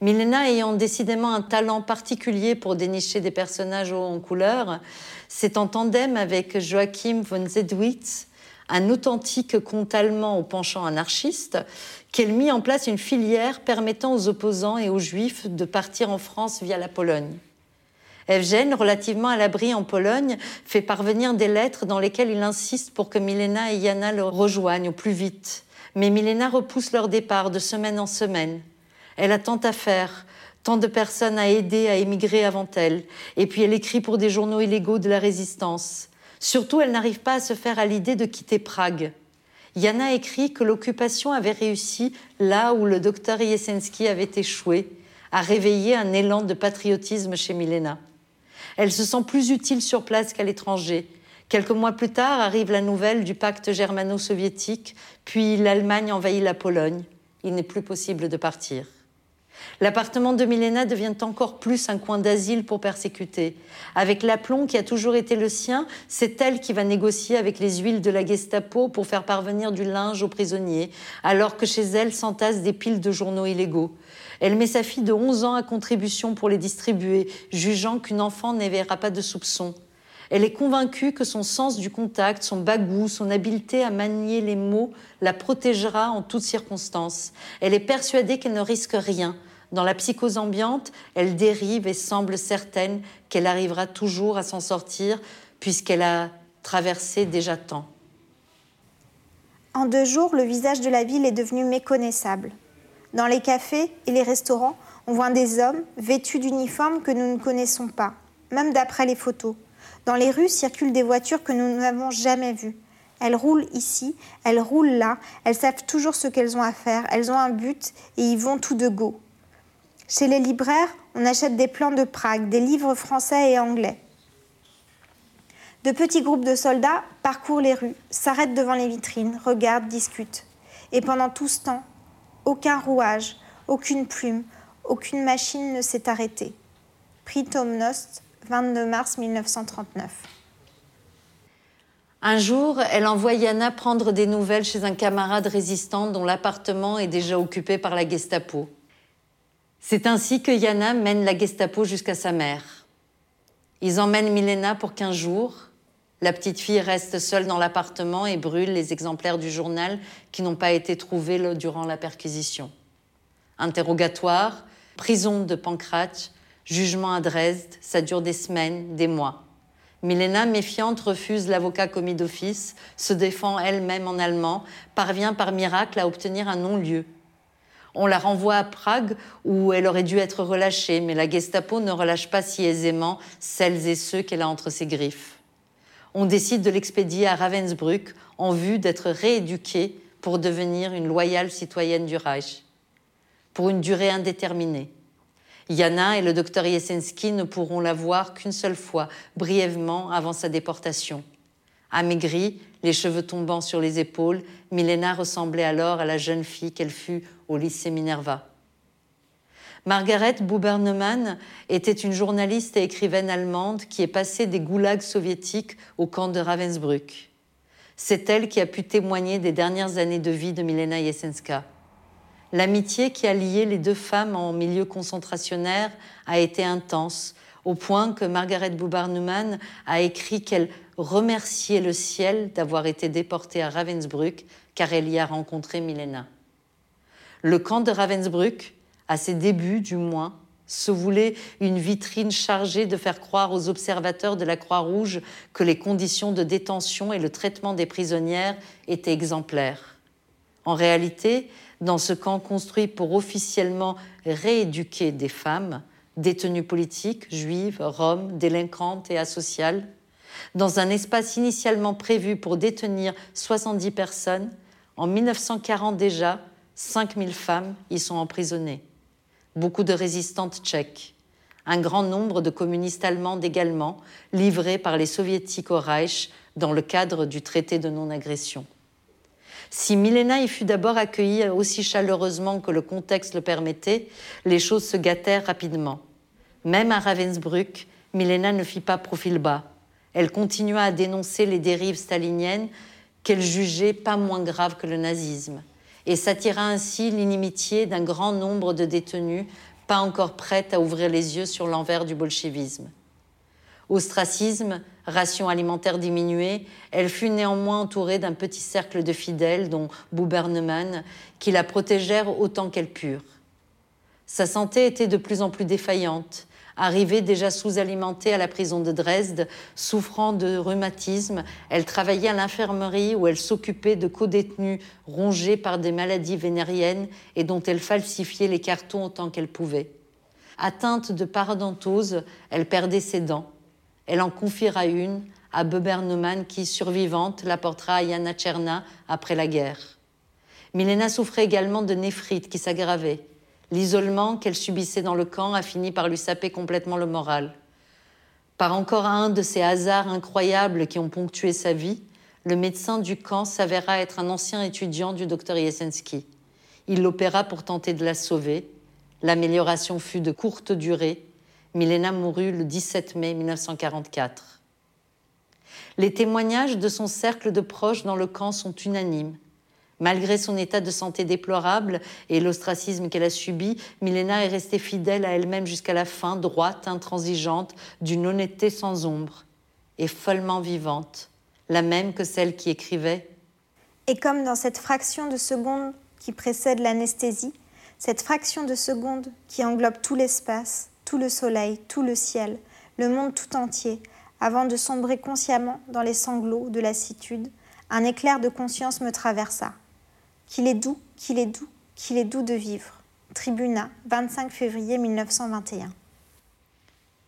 Milena ayant décidément un talent particulier pour dénicher des personnages hauts en couleur, c'est en tandem avec Joachim von Zedwitz, un authentique comte allemand au penchant anarchiste, qu'elle mit en place une filière permettant aux opposants et aux juifs de partir en France via la Pologne. Evgène, relativement à l'abri en Pologne, fait parvenir des lettres dans lesquelles il insiste pour que Milena et Yana le rejoignent au plus vite. Mais Milena repousse leur départ de semaine en semaine. Elle a tant à faire, tant de personnes à aider à émigrer avant elle, et puis elle écrit pour des journaux illégaux de la résistance. Surtout, elle n'arrive pas à se faire à l'idée de quitter Prague. Yana écrit que l'occupation avait réussi là où le docteur Yesensky avait échoué, à réveiller un élan de patriotisme chez Milena. Elle se sent plus utile sur place qu'à l'étranger. Quelques mois plus tard arrive la nouvelle du pacte germano-soviétique, puis l'Allemagne envahit la Pologne. Il n'est plus possible de partir. L'appartement de Milena devient encore plus un coin d'asile pour persécuter. Avec l'aplomb qui a toujours été le sien, c'est elle qui va négocier avec les huiles de la Gestapo pour faire parvenir du linge aux prisonniers, alors que chez elle s'entassent des piles de journaux illégaux. Elle met sa fille de 11 ans à contribution pour les distribuer, jugeant qu'une enfant n'éveillera pas de soupçons. Elle est convaincue que son sens du contact, son bagou, son habileté à manier les mots la protégera en toutes circonstances. Elle est persuadée qu'elle ne risque rien. Dans la psychose ambiante, elle dérive et semble certaine qu'elle arrivera toujours à s'en sortir puisqu'elle a traversé déjà tant. En deux jours, le visage de la ville est devenu méconnaissable. Dans les cafés et les restaurants, on voit des hommes vêtus d'uniformes que nous ne connaissons pas, même d'après les photos. Dans les rues circulent des voitures que nous n'avons jamais vues. Elles roulent ici, elles roulent là, elles savent toujours ce qu'elles ont à faire, elles ont un but et y vont tout de go. Chez les libraires, on achète des plans de Prague, des livres français et anglais. De petits groupes de soldats parcourent les rues, s'arrêtent devant les vitrines, regardent, discutent. Et pendant tout ce temps, aucun rouage, aucune plume, aucune machine ne s'est arrêtée. Prix Tom Nost, 22 mars 1939. Un jour, elle envoie Yana prendre des nouvelles chez un camarade résistant dont l'appartement est déjà occupé par la Gestapo. C'est ainsi que Yana mène la Gestapo jusqu'à sa mère. Ils emmènent Milena pour 15 jours. La petite fille reste seule dans l'appartement et brûle les exemplaires du journal qui n'ont pas été trouvés durant la perquisition. Interrogatoire, prison de Pancrate, jugement à Dresde, ça dure des semaines, des mois. Milena, méfiante, refuse l'avocat commis d'office, se défend elle-même en allemand, parvient par miracle à obtenir un non-lieu. On la renvoie à Prague où elle aurait dû être relâchée, mais la Gestapo ne relâche pas si aisément celles et ceux qu'elle a entre ses griffes on décide de l'expédier à Ravensbrück en vue d'être rééduquée pour devenir une loyale citoyenne du Reich, pour une durée indéterminée. Yana et le docteur Yesensky ne pourront la voir qu'une seule fois, brièvement avant sa déportation. Amaigrie, les cheveux tombant sur les épaules, Milena ressemblait alors à la jeune fille qu'elle fut au lycée Minerva. Margaret Bubernemann était une journaliste et écrivaine allemande qui est passée des goulags soviétiques au camp de Ravensbrück. C'est elle qui a pu témoigner des dernières années de vie de Milena Jesenska. L'amitié qui a lié les deux femmes en milieu concentrationnaire a été intense, au point que Margaret Bubernemann a écrit qu'elle remerciait le ciel d'avoir été déportée à Ravensbrück car elle y a rencontré Milena. Le camp de Ravensbrück, à ses débuts du moins, se voulait une vitrine chargée de faire croire aux observateurs de la Croix-Rouge que les conditions de détention et le traitement des prisonnières étaient exemplaires. En réalité, dans ce camp construit pour officiellement rééduquer des femmes, détenues politiques, juives, roms, délinquantes et asociales, dans un espace initialement prévu pour détenir 70 personnes, en 1940 déjà, 5000 femmes y sont emprisonnées. Beaucoup de résistantes tchèques, un grand nombre de communistes allemandes également, livrés par les soviétiques au Reich dans le cadre du traité de non-agression. Si Milena y fut d'abord accueillie aussi chaleureusement que le contexte le permettait, les choses se gâtèrent rapidement. Même à Ravensbrück, Milena ne fit pas profil bas. Elle continua à dénoncer les dérives staliniennes qu'elle jugeait pas moins graves que le nazisme et s'attira ainsi l'inimitié d'un grand nombre de détenus pas encore prête à ouvrir les yeux sur l'envers du bolchevisme. Ostracisme, ration alimentaire diminuée, elle fut néanmoins entourée d'un petit cercle de fidèles, dont Boubernemann, qui la protégèrent autant qu'elles purent. Sa santé était de plus en plus défaillante. Arrivée déjà sous-alimentée à la prison de Dresde, souffrant de rhumatisme, elle travaillait à l'infirmerie où elle s'occupait de co-détenus rongés par des maladies vénériennes et dont elle falsifiait les cartons autant qu'elle pouvait. Atteinte de parodontose, elle perdait ses dents. Elle en confiera une à Bebernemann qui, survivante, l'apportera à Yana Tcherna après la guerre. Milena souffrait également de néphrite qui s'aggravait. L'isolement qu'elle subissait dans le camp a fini par lui saper complètement le moral. Par encore un de ces hasards incroyables qui ont ponctué sa vie, le médecin du camp s'avéra être un ancien étudiant du docteur Yesensky. Il l'opéra pour tenter de la sauver. L'amélioration fut de courte durée. Milena mourut le 17 mai 1944. Les témoignages de son cercle de proches dans le camp sont unanimes. Malgré son état de santé déplorable et l'ostracisme qu'elle a subi, Milena est restée fidèle à elle-même jusqu'à la fin, droite, intransigeante, d'une honnêteté sans ombre, et follement vivante, la même que celle qui écrivait. Et comme dans cette fraction de seconde qui précède l'anesthésie, cette fraction de seconde qui englobe tout l'espace, tout le soleil, tout le ciel, le monde tout entier, avant de sombrer consciemment dans les sanglots de lassitude, un éclair de conscience me traversa. Qu'il est doux, qu'il est doux, qu'il est doux de vivre. Tribunat, 25 février 1921.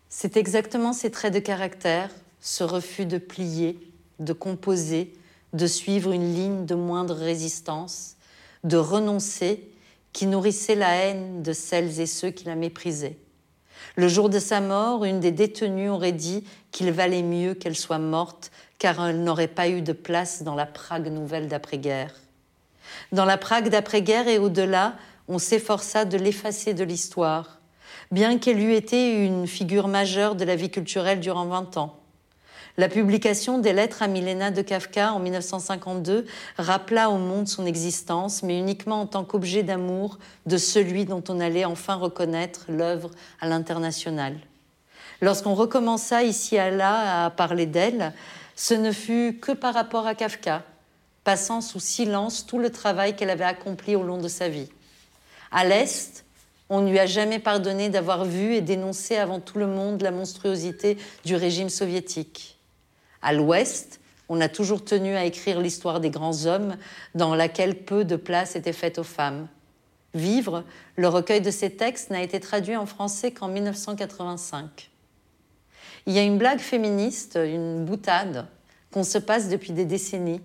C'est exactement ces traits de caractère, ce refus de plier, de composer, de suivre une ligne de moindre résistance, de renoncer, qui nourrissait la haine de celles et ceux qui la méprisaient. Le jour de sa mort, une des détenues aurait dit qu'il valait mieux qu'elle soit morte, car elle n'aurait pas eu de place dans la Prague nouvelle d'après-guerre. Dans la Prague d'après-guerre et au-delà, on s'efforça de l'effacer de l'histoire, bien qu'elle eût été une figure majeure de la vie culturelle durant 20 ans. La publication des lettres à Milena de Kafka en 1952 rappela au monde son existence, mais uniquement en tant qu'objet d'amour de celui dont on allait enfin reconnaître l'œuvre à l'international. Lorsqu'on recommença ici et là à parler d'elle, ce ne fut que par rapport à Kafka, passant sous silence tout le travail qu'elle avait accompli au long de sa vie. À l'Est, on ne lui a jamais pardonné d'avoir vu et dénoncé avant tout le monde la monstruosité du régime soviétique. À l'Ouest, on a toujours tenu à écrire l'histoire des grands hommes dans laquelle peu de place était faite aux femmes. Vivre, le recueil de ces textes n'a été traduit en français qu'en 1985. Il y a une blague féministe, une boutade, qu'on se passe depuis des décennies,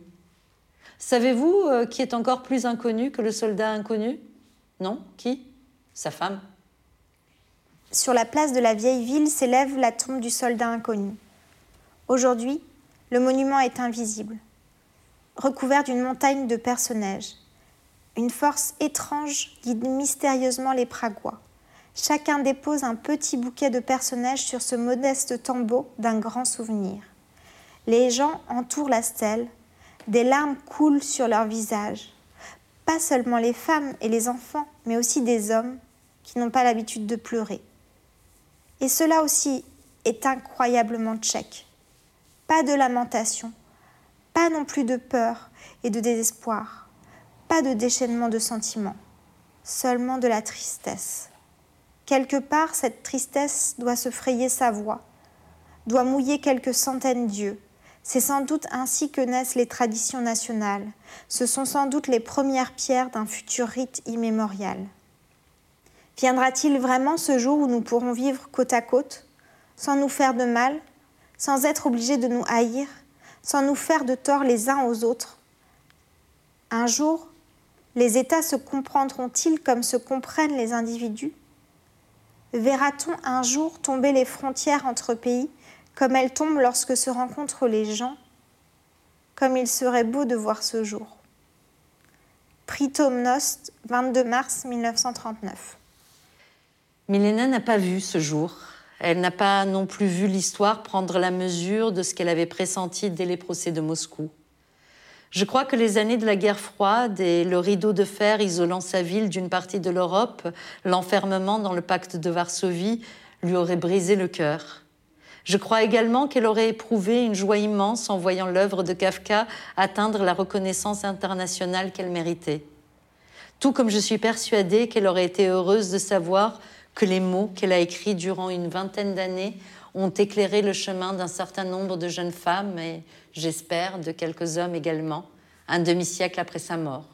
Savez-vous euh, qui est encore plus inconnu que le soldat inconnu? Non? Qui? Sa femme. Sur la place de la vieille ville s'élève la tombe du soldat inconnu. Aujourd'hui, le monument est invisible, recouvert d'une montagne de personnages. Une force étrange guide mystérieusement les Pragois. Chacun dépose un petit bouquet de personnages sur ce modeste tombeau d'un grand souvenir. Les gens entourent la stèle, des larmes coulent sur leurs visages. Pas seulement les femmes et les enfants, mais aussi des hommes qui n'ont pas l'habitude de pleurer. Et cela aussi est incroyablement tchèque. Pas de lamentation, pas non plus de peur et de désespoir, pas de déchaînement de sentiments, seulement de la tristesse. Quelque part, cette tristesse doit se frayer sa voix, doit mouiller quelques centaines d'yeux, c'est sans doute ainsi que naissent les traditions nationales. Ce sont sans doute les premières pierres d'un futur rite immémorial. Viendra-t-il vraiment ce jour où nous pourrons vivre côte à côte, sans nous faire de mal, sans être obligés de nous haïr, sans nous faire de tort les uns aux autres Un jour, les États se comprendront-ils comme se comprennent les individus? Verra-t-on un jour tomber les frontières entre pays comme elle tombe lorsque se rencontrent les gens, comme il serait beau de voir ce jour. Pritomnost, 22 mars 1939. Milena n'a pas vu ce jour. Elle n'a pas non plus vu l'histoire prendre la mesure de ce qu'elle avait pressenti dès les procès de Moscou. Je crois que les années de la guerre froide et le rideau de fer isolant sa ville d'une partie de l'Europe, l'enfermement dans le pacte de Varsovie, lui auraient brisé le cœur. Je crois également qu'elle aurait éprouvé une joie immense en voyant l'œuvre de Kafka atteindre la reconnaissance internationale qu'elle méritait. Tout comme je suis persuadée qu'elle aurait été heureuse de savoir que les mots qu'elle a écrits durant une vingtaine d'années ont éclairé le chemin d'un certain nombre de jeunes femmes et, j'espère, de quelques hommes également, un demi-siècle après sa mort.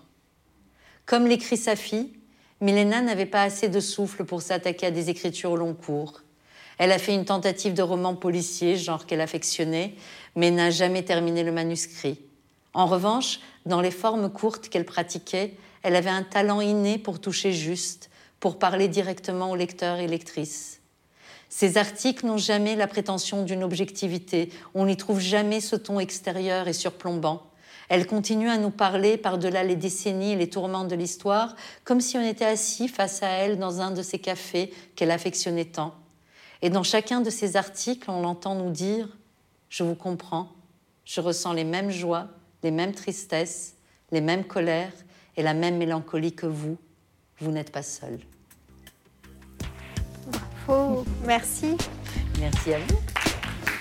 Comme l'écrit sa fille, Milena n'avait pas assez de souffle pour s'attaquer à des écritures au long cours. Elle a fait une tentative de roman policier, genre qu'elle affectionnait, mais n'a jamais terminé le manuscrit. En revanche, dans les formes courtes qu'elle pratiquait, elle avait un talent inné pour toucher juste, pour parler directement aux lecteurs et lectrices. Ces articles n'ont jamais la prétention d'une objectivité, on n'y trouve jamais ce ton extérieur et surplombant. Elle continue à nous parler par-delà les décennies et les tourments de l'histoire, comme si on était assis face à elle dans un de ces cafés qu'elle affectionnait tant. Et dans chacun de ces articles, on l'entend nous dire ⁇ Je vous comprends, je ressens les mêmes joies, les mêmes tristesses, les mêmes colères et la même mélancolie que vous. Vous n'êtes pas seul. Merci. Merci à vous.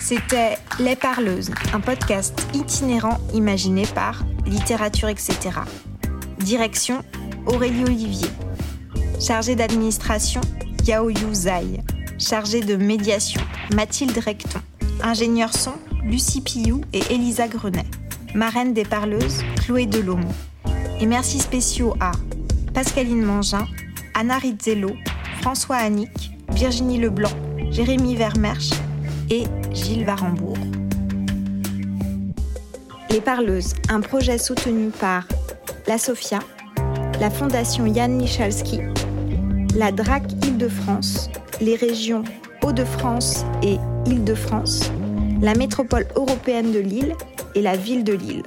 C'était Les Parleuses, un podcast itinérant imaginé par Littérature, etc. Direction Aurélie Olivier. Chargée d'administration, Yao Yu Zai. Chargée de médiation, Mathilde Recton. Ingénieur son, Lucie Pillou et Elisa Grenet. Marraine des Parleuses, Chloé Delhomme. Et merci spéciaux à Pascaline Mangin, Anna Rizzello, François Annick, Virginie Leblanc, Jérémy Vermersch et Gilles Varembourg. Les Parleuses, un projet soutenu par la SOFIA, la Fondation Yann Michalski, la DRAC Île-de-France, les régions Hauts-de-France et Île-de-France, la métropole européenne de Lille et la ville de Lille.